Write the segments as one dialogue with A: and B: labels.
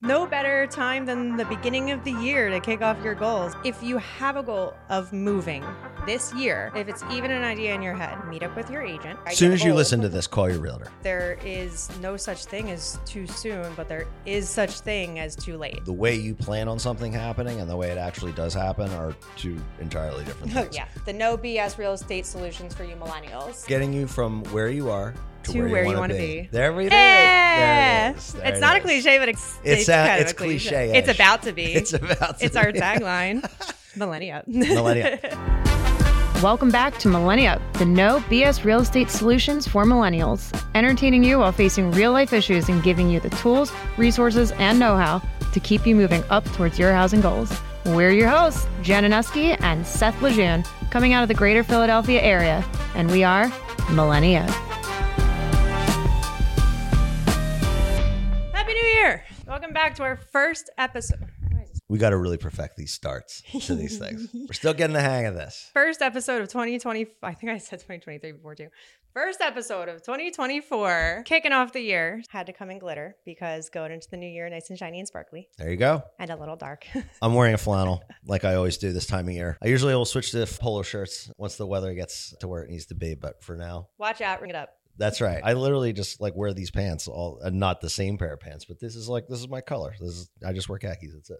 A: No better time than the beginning of the year to kick off your goals. If you have a goal of moving this year, if it's even an idea in your head, meet up with your agent.
B: As soon as you listen to this, call your realtor.
A: there is no such thing as too soon, but there is such thing as too late.
B: The way you plan on something happening and the way it actually does happen are two entirely different
A: Oh
B: things.
A: yeah, the no BS real estate solutions for you millennials.
B: Getting you from where you are to,
A: To
B: where,
A: where
B: you want to
A: be.
B: There we go.
A: Yeah.
B: It is. There
A: it's
B: it
A: not a cliche, but it's
B: It's
A: it's,
B: a-
A: kind of
B: it's
A: a cliche.
B: cliche-ish.
A: It's about to be.
B: It's about to
A: It's our tagline. MillenniUp.
B: MillenniUp.
C: Welcome back to MillenniUp, the no BS real estate solutions for millennials, entertaining you while facing real life issues and giving you the tools, resources, and know how to keep you moving up towards your housing goals. We're your hosts, Jen Anuski and Seth Lejeune, coming out of the greater Philadelphia area, and we are
A: MillenniUp. Welcome back to our first episode. Why is this-
B: We got to really perfect these starts to these things. We're still getting the hang of this.
A: First episode of 2020. I think I said 2023 before too. First episode of 2024. Kicking off the year. Had to come in glitter because going into the new year nice and shiny and sparkly
B: There you go.
A: and a little dark.
B: I'm wearing a flannel like I always do this time of year. I usually will switch to polo shirts once the weather gets to where it needs to be, but for now,
A: Watch out, ring it up.
B: That's right. I literally just like wear these pants all uh, not the same pair of pants, but this is like this is my color. This is I just wear khakis. That's it.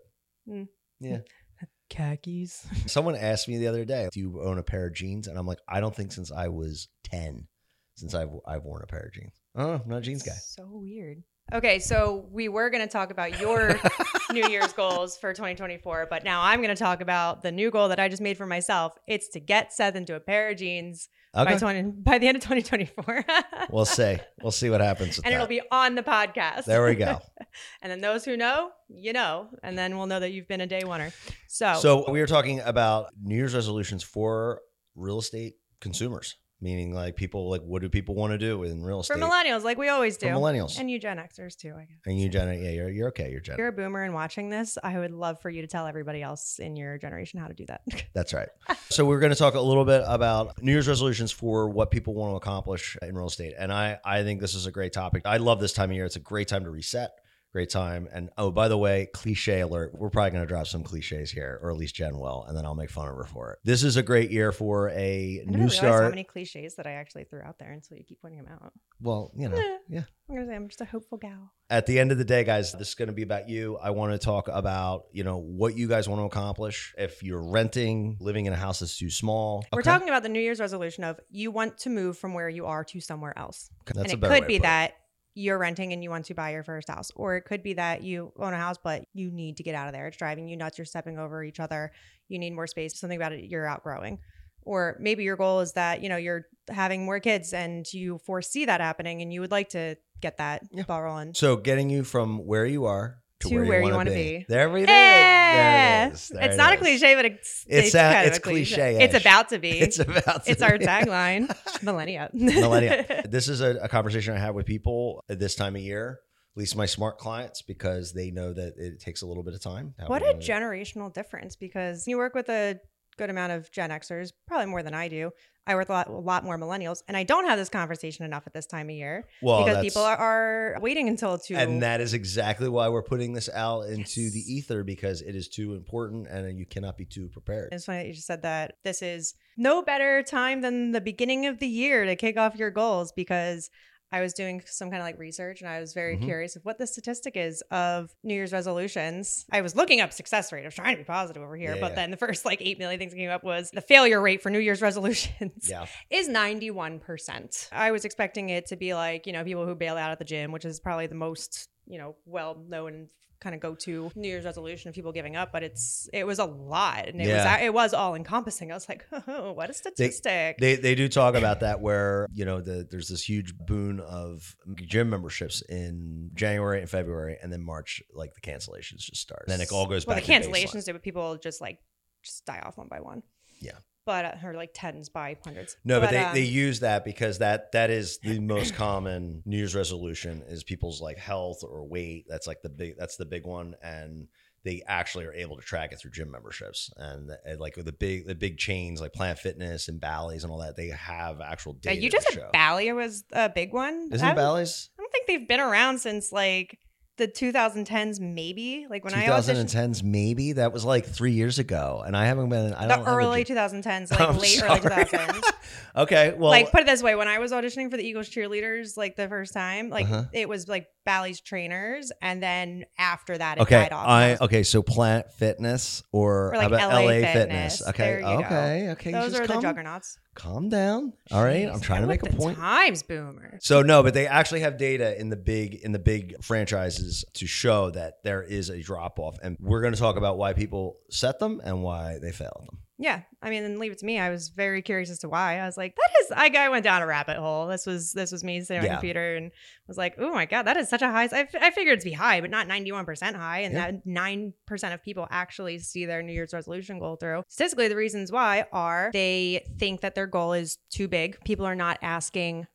A: Mm.
B: Yeah.
A: Khakis.
B: Someone asked me the other day, "Do you own a pair of jeans?" And I'm like, "I don't think since I was 10 since I've I've worn a pair of jeans." Oh, I'm not a jeans guy.
A: So weird. Okay, so we were going to talk about your New Year's goals for 2024, but now I'm going to talk about the new goal that I just made for myself. It's to get Seth into a pair of jeans by 20 by the end of 2024.
B: We'll see. We'll see what happens with
A: and it'll be on the podcast.
B: there we go.
A: and then those who know, you know, and then we'll know that you've been a day oneer. So,
B: So we were talking about New Year's resolutions for real estate consumers, meaning like people like what do people want to do in real estate.
A: for millennials, like we always do,
B: For millennials.
A: and you Gen Xers too, I guess.
B: And you, Jenna, yeah, you're, you're okay. You're.
A: If you're a boomer and watching this, I would love for you to tell everybody else in your generation how to do that.
B: That's right. so we're going to talk a little bit about New Year's resolutions for what people want to accomplish in real estate, and I I think this is a great topic. I love this time of year. It's a great time to reset. Great time. And oh, by the way, cliche alert. We're probably going to drop some cliches here, or at least Jen will, and then I'll make fun of her for it. This is a great year for a
A: I
B: new
A: realize how
B: start.
A: many cliches that I actually threw out there until you keep pointing them out.
B: well, you know,
A: Eh.
B: yeah.
A: I'm gonna say I'm just a hopeful gal.
B: at the end of the day, guys, this is going to be about you. I want to talk about, you know, what you guys want to accomplish. If you're renting, living in a house that's too small,
A: We're
B: okay,
A: talking about the New Year's resolution of you want to move from where you are to somewhere else.
B: that's
A: and it could be
B: to
A: that you're renting and you want to buy your first house, or it could be that you own a house but you need to get out of there. It's driving you nuts. You're stepping over each other. You need more space. Something about it you're outgrowing. Or maybe your goal is that you know you're having more kids and you foresee that happening and you would like to get that
B: Yeah.
A: ball rolling.
B: So getting you from where you are to,
A: To
B: where,
A: where
B: you want to be.
A: be.
B: There we go.
A: Yeah.
B: There it is. There
A: it's
B: it
A: not a cliche, but it's
B: It's a-
A: kind of a cliche. It's about to be.
B: It's about. to be.
A: It's our tagline, MillenniUp.
B: MillenniUp. This is a, a conversation I have with people at this time of year. At least my smart clients, because they know that it takes a little bit of time.
A: What a generational difference because you work with a good amount of Gen Xers, probably more than I do. I work a lot, a lot more millennials, and I don't have this conversation enough at this time of year
B: well,
A: because people are, are waiting until to.
B: And that is exactly why we're putting this out into the ether because it is too important and you cannot be too prepared.
A: It's funny that you just said that this is no better time than the beginning of the year to kick off your goals because I was doing some kind of like research and I was very
B: Mhm.
A: curious of what the statistic is of New Year's resolutions. I was looking up success rate. I was trying to be positive over here,
B: Yeah,
A: but
B: yeah.
A: then the first like 8 million things that came up was the failure rate for New Year's resolutions
B: Yeah.
A: is 91%. I was expecting it to be like, you know, people who bail out at the gym, which is probably the most, you know, well known kind of go to New Year's resolution of people giving up, but it's it was a lot and it
B: Yeah.
A: was it was all encompassing. I was like, oh, what a statistic.
B: They, they do talk about that where, you know, the, there's this huge boon of gym memberships in January and February, and then March, like the cancellations just start. then it all goes
A: well,
B: back
A: the cancellations
B: baseline.
A: do, but people just like just die off one by one.
B: Yeah.
A: But uh, or like tens by hundreds.
B: No, but, they,
A: um,
B: they use that because that that is the most common New Year's resolution is people's like health or weight. That's like the big that's the big one, and they actually are able to track it through gym memberships and, and like the big the big chains like Planet Fitness and Bally's and all that. They have actual data.
A: you just said. Bally was a big one.
B: Isn't Bally's?
A: I don't think they've been around since like the 2010s maybe like when I auditioned
B: 2010s, maybe that was like three years ago, and I haven't been. I don't a
A: early
B: ju-
A: 2010s like
B: I'm
A: late early
B: sorry.
A: 2000s
B: okay, well,
A: like put it this way when I was auditioning for the Eagles cheerleaders like the first time like
B: Uh-huh.
A: it was like Bally's trainers and then after that it
B: okay,
A: died off
B: I okay. So Planet Fitness or,
A: Or like LA
B: LA,
A: Fitness.
B: Okay,
A: There you go.
B: okay, okay.
A: those are the juggernauts
B: calm down. All right, I'm trying to make a point.
A: times boomer
B: So no, but they actually have data in the big in the big franchises to show that there is a drop off, and we're going to talk about why people set them and why they failed them.
A: Yeah, I mean, then leave it to me. I was very curious as to why. I was like, "That is." I, I went down a rabbit hole. This was this was me sitting on
B: Yeah.
A: my computer and was like, "Oh my god, that is such a high." I, f- I figured it'd be high, but not ninety one percent high, and
B: Yeah.
A: that nine percent of people actually see their New Year's resolution goal through. Statistically, the reasons why are they think that their goal is too big. People are not asking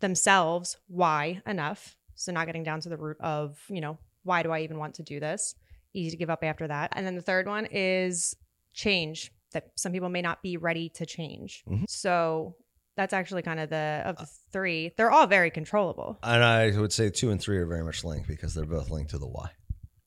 A: themselves why enough, so not getting down to the root of you know why do I even want to do this. Easy to give up after that. And then the third one is change that some people may not be ready to change.
B: Mhm.
A: So that's actually kind of the of the three. They're all very controllable.
B: And I would say two and three are very much linked because they're both linked to the why.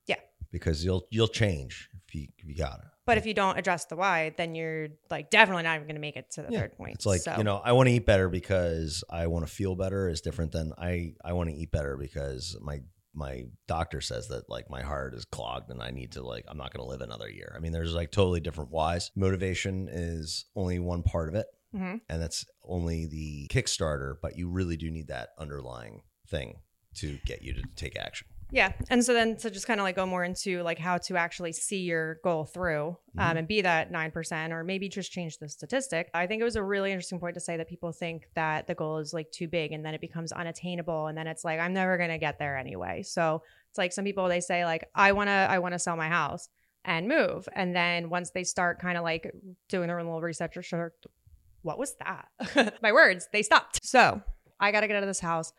A: Yeah.
B: Because you'll you'll change if you if you got it.
A: But if you don't address the why, then you're like definitely not even going to make it to the
B: Yeah.
A: third point.
B: It's like
A: So-
B: you know I want to eat better because I want to feel better is different than I I want to eat better because my my doctor says that like my heart is clogged and I need to like I'm not going to live another year. I mean there's like totally different whys. Motivation is only one part of it
A: Mhm.
B: and that's only the kickstarter, but you really do need that underlying thing to get you to take action.
A: Yeah. And so then to just kind of like go more into like how to actually see your goal through um,
B: Mhm.
A: and be that 9% or maybe just change the statistic. I think it was a really interesting point to say that people think that the goal is like too big and then it becomes unattainable and then it's like I'm never going to get there anyway. So it's like some people they say like I want to I want to sell my house and move and then once they start kind of like doing their own little research or sure what was that? my words, they stopped. So, I got to get out of this house.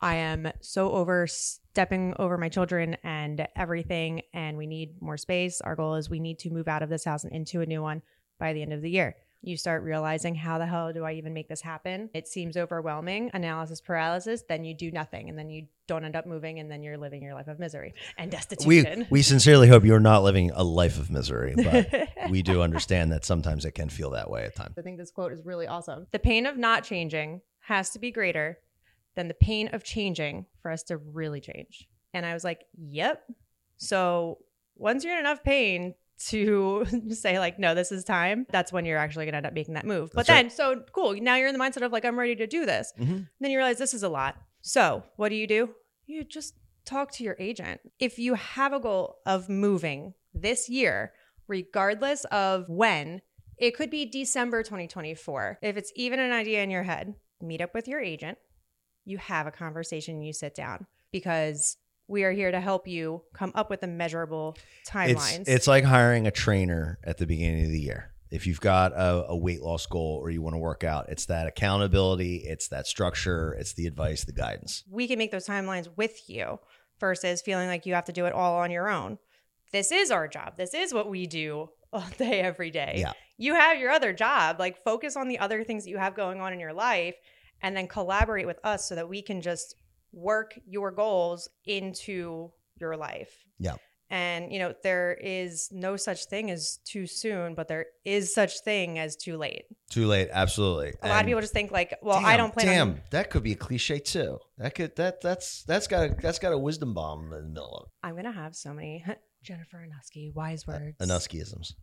A: I am so over stepping over my children and everything, and we need more space. Our goal is we need to move out of this house and into a new one by the end of the year. You start realizing how the hell do I even make this happen? It seems overwhelming, analysis paralysis. Then you do nothing, and then you don't end up moving, and then you're living your life of misery and destitution
B: We
A: destitution.
B: we sincerely hope you're not living a life of misery, but we do understand that sometimes it can feel that way at times.
A: I think this quote is really awesome. The pain of not changing has to be greater than the pain of changing for us to really change. And I was like, yep. So once you're in enough pain to say, like, no, this is time, that's when you're actually going to end up making that move. But
B: That's right.
A: then, so cool. Now you're in the mindset of, like, I'm ready to do this.
B: Mhm.
A: Then you realize this is a lot. So what do you do? You just talk to your agent. If you have a goal of moving this year, regardless of when, it could be December 2024. If it's even an idea in your head, meet up with your agent. You have a conversation, you sit down because we are here to help you come up with the measurable timelines.
B: It's it's like hiring a trainer at the beginning of the year. If you've got a, a weight loss goal or you want to work out, it's that accountability, it's that structure, it's the advice, the guidance.
A: we can make those timelines with you versus feeling like you have to do it all on your own. This is our job. This is what we do all day, every day.
B: Yeah.
A: You have your other job. Like, focus on the other things that you have going on in your life and then collaborate with us so that we can just work your goals into your life.
B: Yeah.
A: And, you know, there is no such thing as too soon, but there is such thing as too late.
B: Too late, absolutely.
A: A lot of people just think like, well, I don't plan
B: Damn,
A: on
B: that could be a cliche too. That could that that's that's got a, that's got a wisdom bomb in the middle of
A: I'm gonna have so many Jennifer Anuski wise words.
B: Anuskiisms,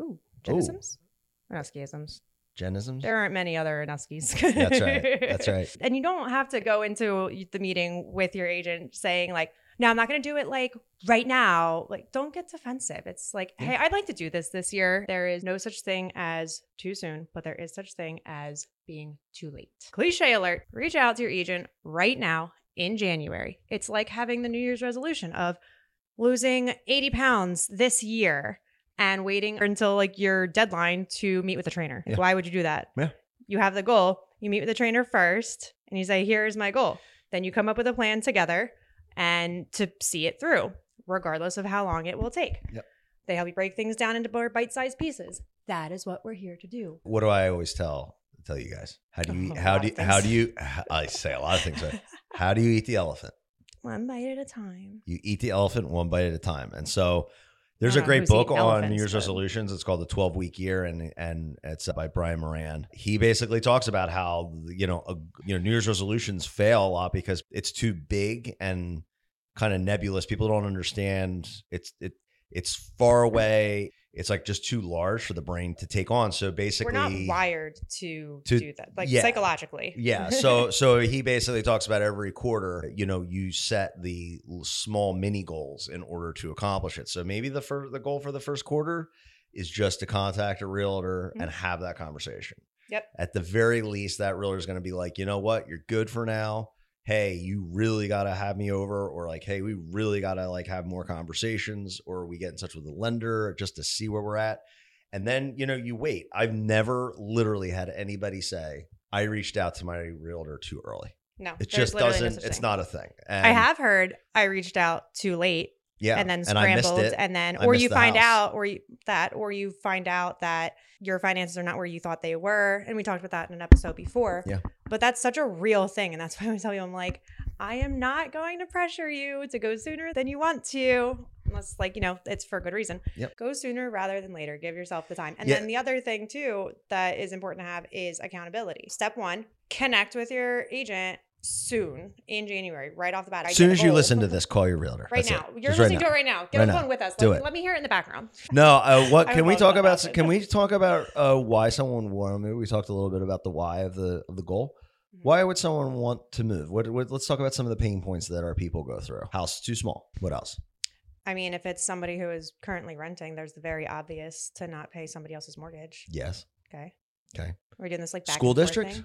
A: Ooh, Genisms? Anuskiisms.
B: Genisms.
A: There aren't many other Anuskis.
B: That's right. That's right.
A: And you don't have to go into the meeting with your agent saying like, "No, I'm not going to do it like right now." Like, don't get defensive. It's like,
B: Yeah.
A: "Hey, I'd like to do this this year." There is no such thing as too soon, but there is such thing as being too late. Cliche alert: Reach out to your agent right now in January. It's like having the New Year's resolution of losing 80 pounds this year and waiting until like your deadline to meet with the trainer.
B: Yeah.
A: Why would you do that?
B: Yeah.
A: You have the goal, you meet with the trainer first, and you say, Here's my goal. Then you come up with a plan together and to see it through, regardless of how long it will take.
B: Yep.
A: They help you break things down into more bite sized pieces. That is what we're here to do.
B: What do I always tell tell you guys? How do you oh,
A: A
B: how do you, how do you I say a lot of things. Right? How do you eat the elephant?
A: one bite at a time.
B: You eat the elephant one bite at a time. And so there's a great book on New Year's
A: but-
B: resolutions. It's called The 12 Week Year, and and it's by Brian Moran. He basically talks about how you know a, you know New Year's resolutions fail a lot because it's too big and kind of nebulous. People don't understand. It's it it's far away. It's like just too large for the brain to take on. So basically,
A: We're not wired to,
B: to-
A: do that, like
B: yeah.
A: psychologically.
B: yeah. So so he basically talks about every quarter, you know, you set the small mini goals in order to accomplish it. So maybe the first the goal for the first quarter is just to contact a realtor and mm-hmm. have that conversation.
A: Yep.
B: At the very least, that realtor is going to be like, you know what, you're good for now. Hey, you really got to have me over, or like, hey, we really got to like have more conversations, or we get in touch with the lender just to see where we're at. And then, you know, you wait. I've never literally had anybody say, I reached out to my realtor too early.
A: No,
B: It just doesn't,
A: such
B: it's
A: thing.
B: not a thing.
A: I have heard I reached out too late
B: yeah.
A: and then scrambled
B: it.
A: and then
B: I
A: or you
B: the
A: find
B: house.
A: out or you, that or you find out that your finances are not where you thought they were and we talked about that in an episode before
B: Yeah.
A: but that's such a real thing and that's why i tell you i'm like i am not going to pressure you to go sooner than you want to unless like you know it's for a good reason
B: Yep.
A: go sooner rather than later give yourself the time and
B: Yeah.
A: then the other thing too that is important to have is accountability step one connect with your agent soon in january right off the bat
B: As soon as you listen to this, call your realtor.
A: Right
B: That's
A: now,
B: it.
A: you're
B: Just right
A: listening
B: now.
A: to it right now. Get
B: Right
A: on the
B: now.
A: phone with us.
B: Do
A: let,
B: it.
A: let me hear it in the background.
B: No, uh, what
A: I
B: can we
A: love
B: talk
A: that
B: about? Can we talk about uh, why someone? Well, maybe we talked a little bit about the why of the of the goal.
A: Mhm.
B: Why would someone want to move? What, what? Let's talk about some of the pain points that our people go through. House too small. What else?
A: I mean, if it's somebody who is currently renting, there's the very obvious to not pay somebody else's mortgage.
B: Yes.
A: Okay.
B: Okay.
A: We're doing this like back
B: School
A: and forth
B: district?
A: thing?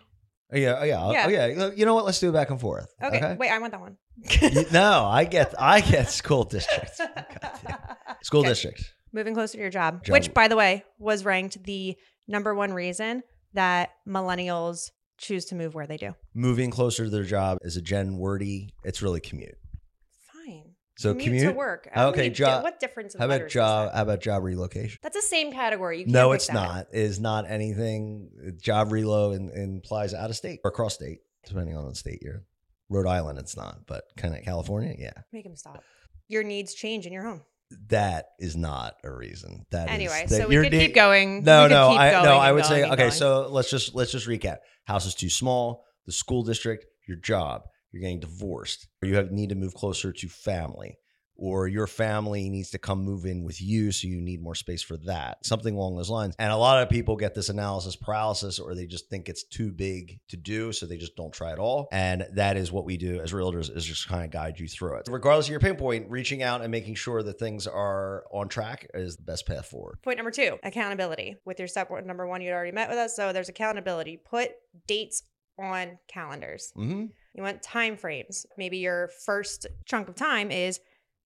B: Oh, yeah. Oh, yeah.
A: Yeah.
B: Oh, yeah. You know what? Let's do it back and forth.
A: Okay. Wait, I want that one.
B: No, I get. I get school district. Goddamn. School
A: Okay.
B: district.
A: Moving closer to your job,
B: Job.
A: which, by the way, was ranked the number one reason that millennials choose to move where they do.
B: Moving closer to their job is a gen wordy. It's really commute. So
A: commute,
B: commute.
A: to work.
B: Okay, job-
A: What difference?
B: How about job? How about job relocation?
A: That's the same category.
B: No, it's not. It is not anything. Job relo in, implies out of state or across state, depending on the state you're. Rhode Island, it's not, but kind of California, yeah.
A: Make him stop. Your needs change in your home.
B: That is not a reason. That is-
A: Anyway,
B: that
A: so we could keep going.
B: No,
A: We
B: no,
A: keep
B: I
A: going
B: no, I would say okay.
A: going.
B: So let's just let's just recap. House is too small. The school district, your job, you're getting divorced, or you have need to move closer to family, or your family needs to come move in with you, so you need more space for that. Something along those lines. And a lot of people get this analysis paralysis, or they just think it's too big to do, so they just don't try at all. And that is what we do as realtors is just kind of guide you through it. Regardless of your pain point, reaching out and making sure that things are on track is the best path forward.
A: Point number two, accountability. With your step number one, you already met with us. So there's accountability. Put dates on calendars.
B: hmm
A: You want time frames. Maybe your first chunk of time is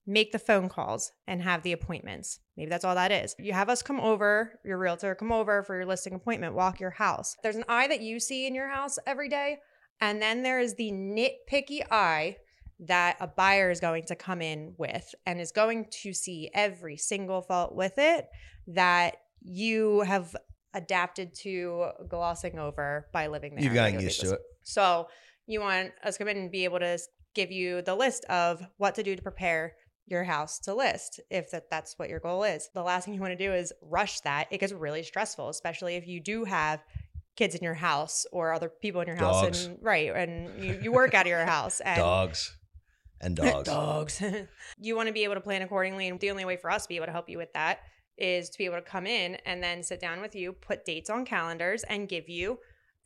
A: make the phone calls and have the appointments. Maybe that's all that is. You have us come over, your realtor come over for your listing appointment, walk your house. There's an eye that you see in your house every day. And then there is the nitpicky eye that a buyer is going to come in with and is going to see every single fault with it that you have adapted to glossing over by living there.
B: You've gotten used to it.
A: So you want us to come in and be able to give you the list of what to do to prepare your house to list if that, that's what your goal is. The last thing you want to do is rush that. It gets really stressful, especially if you do have kids in your house or other people in your house
B: Dogs.
A: and right and you, you work out of your house and
B: dogs and dogs.
A: dogs. you want to be able to plan accordingly. And the only way for us to be able to help you with that is to be able to come in and then sit down with you, put dates on calendars, and give you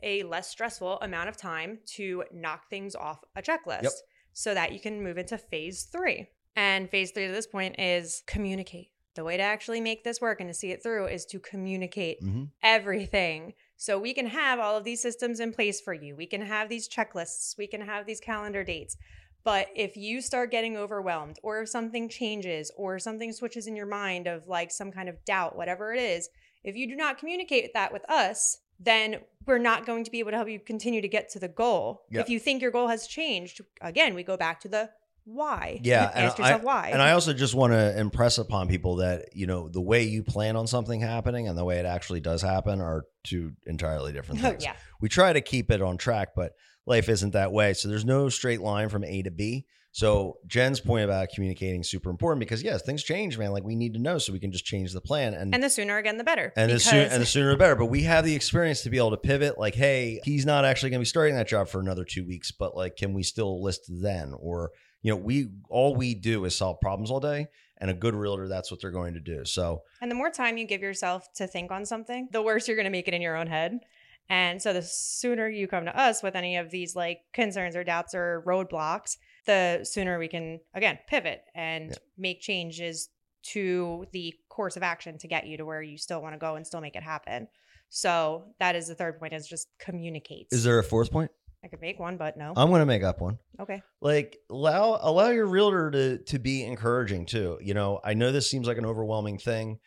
A: a less stressful amount of time to knock things off a checklist
B: Yep.
A: so that you can move into phase three. And phase three to this point is communicate. The way to actually make this work and to see it through is to communicate
B: hmm
A: everything. So we can have all of these systems in place for you. We can have these checklists, we can have these calendar dates. But if you start getting overwhelmed, or if something changes, or something switches in your mind of like some kind of doubt, whatever it is, if you do not communicate that with us, then we're not going to be able to help you continue to get to the goal. If you think your goal has changed, again, we go back to the why.
B: Yeah, and
A: Ask yourself
B: I,
A: why.
B: And I also just want to impress upon people that you know the way you plan on something happening and the way it actually does happen are two entirely different
A: oh,
B: things.
A: yeah.
B: We try to keep it on track, but life isn't that way. So there's no straight line from A to B. So Jen's point about communicating is super important because yes, things change, man. Like we need to know so we can just change the plan and
A: And the sooner again, the better.
B: and the, sooner, and the sooner the better. But we have the experience to be able to pivot. Like, hey, he's not actually going to be starting that job for another two weeks, but like, can we still list then? Or you know, we all we do is solve problems all day, and a good realtor, that's what they're going to do. So
A: And the more time you give yourself to think on something, the worse you're going to make it in your own head. And so the sooner you come to us with any of these like concerns or doubts or roadblocks, the sooner we can again pivot and
B: Yeah.
A: make changes to the course of action to get you to where you still want to go and still make it happen. So that is the third point is just communicate.
B: is there a fourth point?
A: I could make one, but no.
B: I'm going to make up one.
A: okay.
B: like allow allow your realtor to to be encouraging too you know i know this seems like an overwhelming thing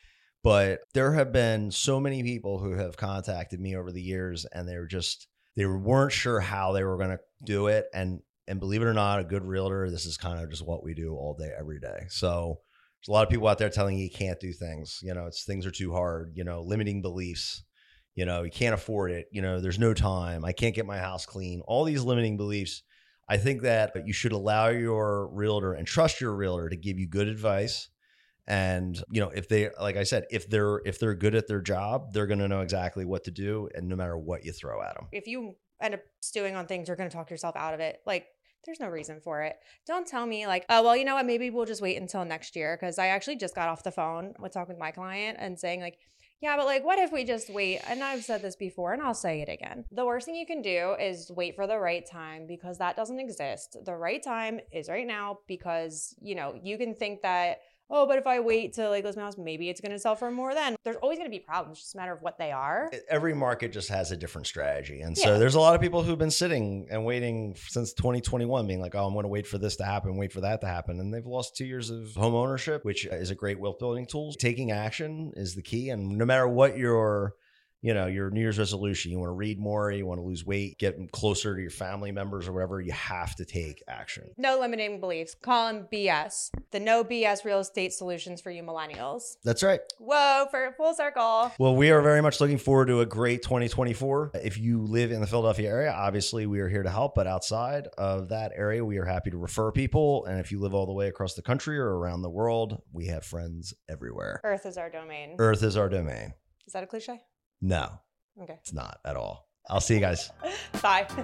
B: but there have been so many people who have contacted me over the years and they were just they weren't sure how they were going to do it and and believe it or not a good realtor this is kind of just what we do all day every day so there's a lot of people out there telling you you can't do things you know it's things are too hard you know limiting beliefs you know you can't afford it you know there's no time i can't get my house clean all these limiting beliefs I think that you should allow your realtor and trust your realtor to give you good advice. And you know, if they, like I said, if they're if they're good at their job, they're going to know exactly what to do, and no matter what you throw at them.
A: if you end up stewing on things, you're going to talk yourself out of it. Like, there's no reason for it. Don't tell me, like, oh, well, you know what? Maybe we'll just wait until next year. Cause I actually just got off the phone with talking with my client and saying, like, yeah, but like, what if we just wait? And I've said this before and I'll say it again. The worst thing you can do is wait for the right time because that doesn't exist. The right time is right now because, you know, you can think that, oh, but if I wait to like list my house, maybe it's going to sell for more then. There's always going to be problems. Just a matter of what they are.
B: Every market just has a different strategy, and so
A: Yeah.
B: there's a lot of people who've been sitting and waiting since 2021, being like, "Oh, I'm going to wait for this to happen, wait for that to happen," and they've lost two years of home ownership, which is a great wealth building tool. Taking action is the key, and no matter what your you know your new year's resolution you want to read more you want to lose weight get closer to your family members or whatever you have to take action
A: No limiting beliefs. Call them BS. The no BS real estate solutions for you millennials.
B: that's right
A: Whoa, for full circle.
B: well we are very much looking forward to a great 2024 if you live in the philadelphia area obviously we are here to help but outside of that area we are happy to refer people and if you live all the way across the country or around the world we have friends everywhere
A: Earth is our domain.
B: earth is our domain
A: Is that a cliche?
B: No
A: Okay.
B: it's not at all i'll see you guys
A: Bye.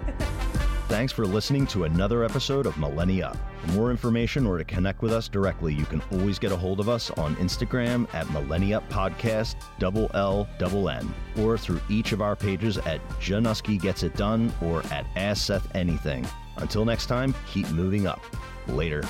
D: Thanks for listening to another episode of MillenniUp. For more information or to connect with us directly, you can always get a hold of us on Instagram at MillenniUp Podcast, double L, double N, or through each of our pages at Januski Gets It Done or at Ask Seth Anything. Until next time, keep moving up. Later.